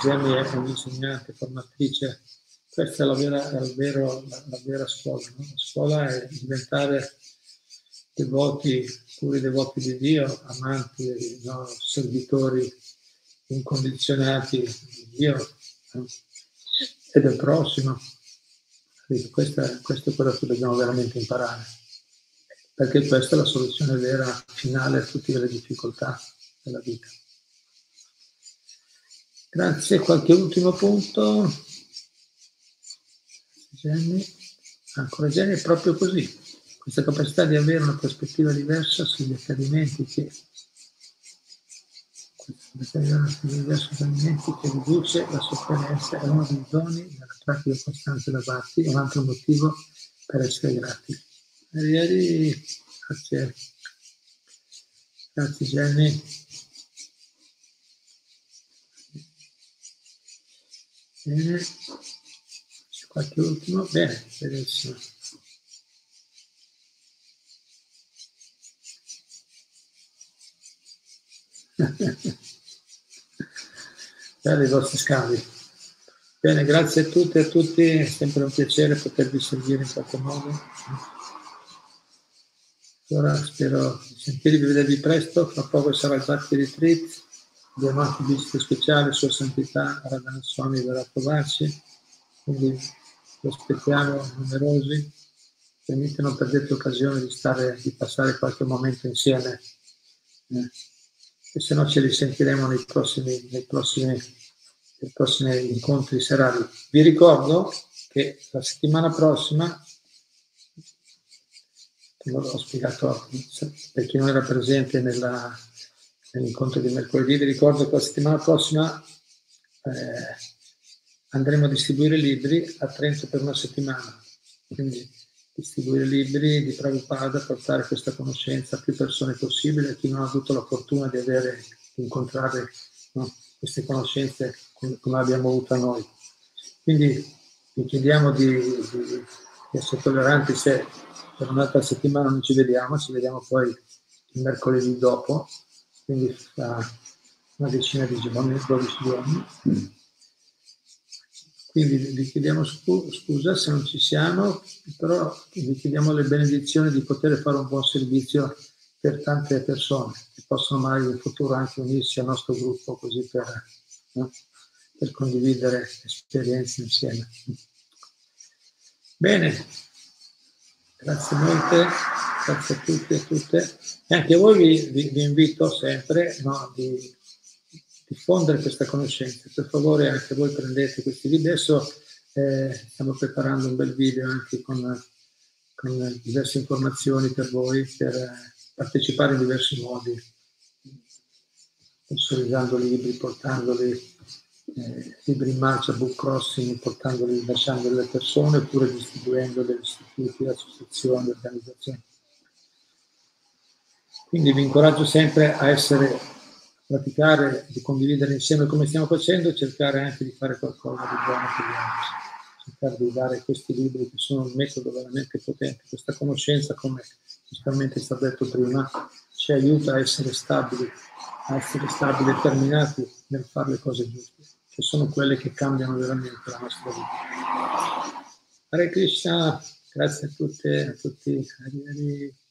Gemmi è un'insegnante, formatrice questa è la vera, è vero, la, la vera scuola. No? La scuola è diventare devoti, puri devoti di Dio, amanti, no? servitori incondizionati di Dio no? E del prossimo. Questa, questo è quello che dobbiamo veramente imparare, perché questa è la soluzione vera, finale a tutte le difficoltà della vita. Grazie. Qualche ultimo punto? Jenny, ancora Jenny è proprio così, questa capacità di avere una prospettiva diversa sugli accadimenti che diversi accadimenti che riduce la sofferenza è uno dei doni della pratica costante da Bhatti, è un altro motivo per essere grati. Ieri, grazie, grazie Jenny. Bene qualche ultimo? Bene, benissimo. Belli i vostri scambi. Bene, grazie a tutte e a tutti, è sempre un piacere potervi servire in qualche modo. Allora spero di sentirvi, vedervi presto, fra poco sarà il Bhakti Retreat, abbiamo anche visite speciali, Sua Santità Radhana Swami verrà a trovarci, quindi lo aspettiamo numerosi, veramente non perdete occasione di, stare, di passare qualche momento insieme, eh, e se no ce li sentiremo nei prossimi, nei prossimi, nei prossimi incontri serali. Vi ricordo che la settimana prossima, l'ho spiegato per chi non era presente nella, nell'incontro di mercoledì, vi ricordo che la settimana prossima eh, andremo a distribuire libri a Trento per una settimana. Quindi distribuire libri di Prabhupada, portare questa conoscenza a più persone possibile, a chi non ha avuto la fortuna di, avere, di incontrare no, queste conoscenze come, abbiamo avuto noi. Quindi vi chiediamo di, di, di essere tolleranti se per un'altra settimana non ci vediamo, ci vediamo poi il mercoledì dopo, quindi fra una decina di giorni, 12 giorni. Quindi vi chiediamo scusa se non ci siamo, però vi chiediamo le benedizioni di poter fare un buon servizio per tante persone che possono magari in futuro anche unirsi al nostro gruppo così per, no? per condividere esperienze insieme. Bene, grazie molte, grazie a tutti e a tutte. E anche a voi vi, vi, vi invito sempre no, di diffondere questa conoscenza. Per favore anche voi prendete questi video. Adesso eh, stiamo preparando un bel video anche con, con diverse informazioni per voi, per eh, partecipare in diversi modi, sponsorizzando libri, portandoli, eh, libri in marcia, book crossing, portandoli, lasciando le persone oppure distribuendo degli istituti, associazioni, organizzazioni. Quindi vi incoraggio sempre a essere praticare, di condividere insieme come stiamo facendo e cercare anche di fare qualcosa di buono per gli altri. Cercare di dare questi libri che sono un metodo veramente potente. Questa conoscenza, come giustamente è stato detto prima, ci aiuta a essere stabili, a essere stabili e determinati nel fare le cose giuste, che sono quelle che cambiano veramente la nostra vita. Hare Krishna, grazie a tutte, a tutti. Arrivederci.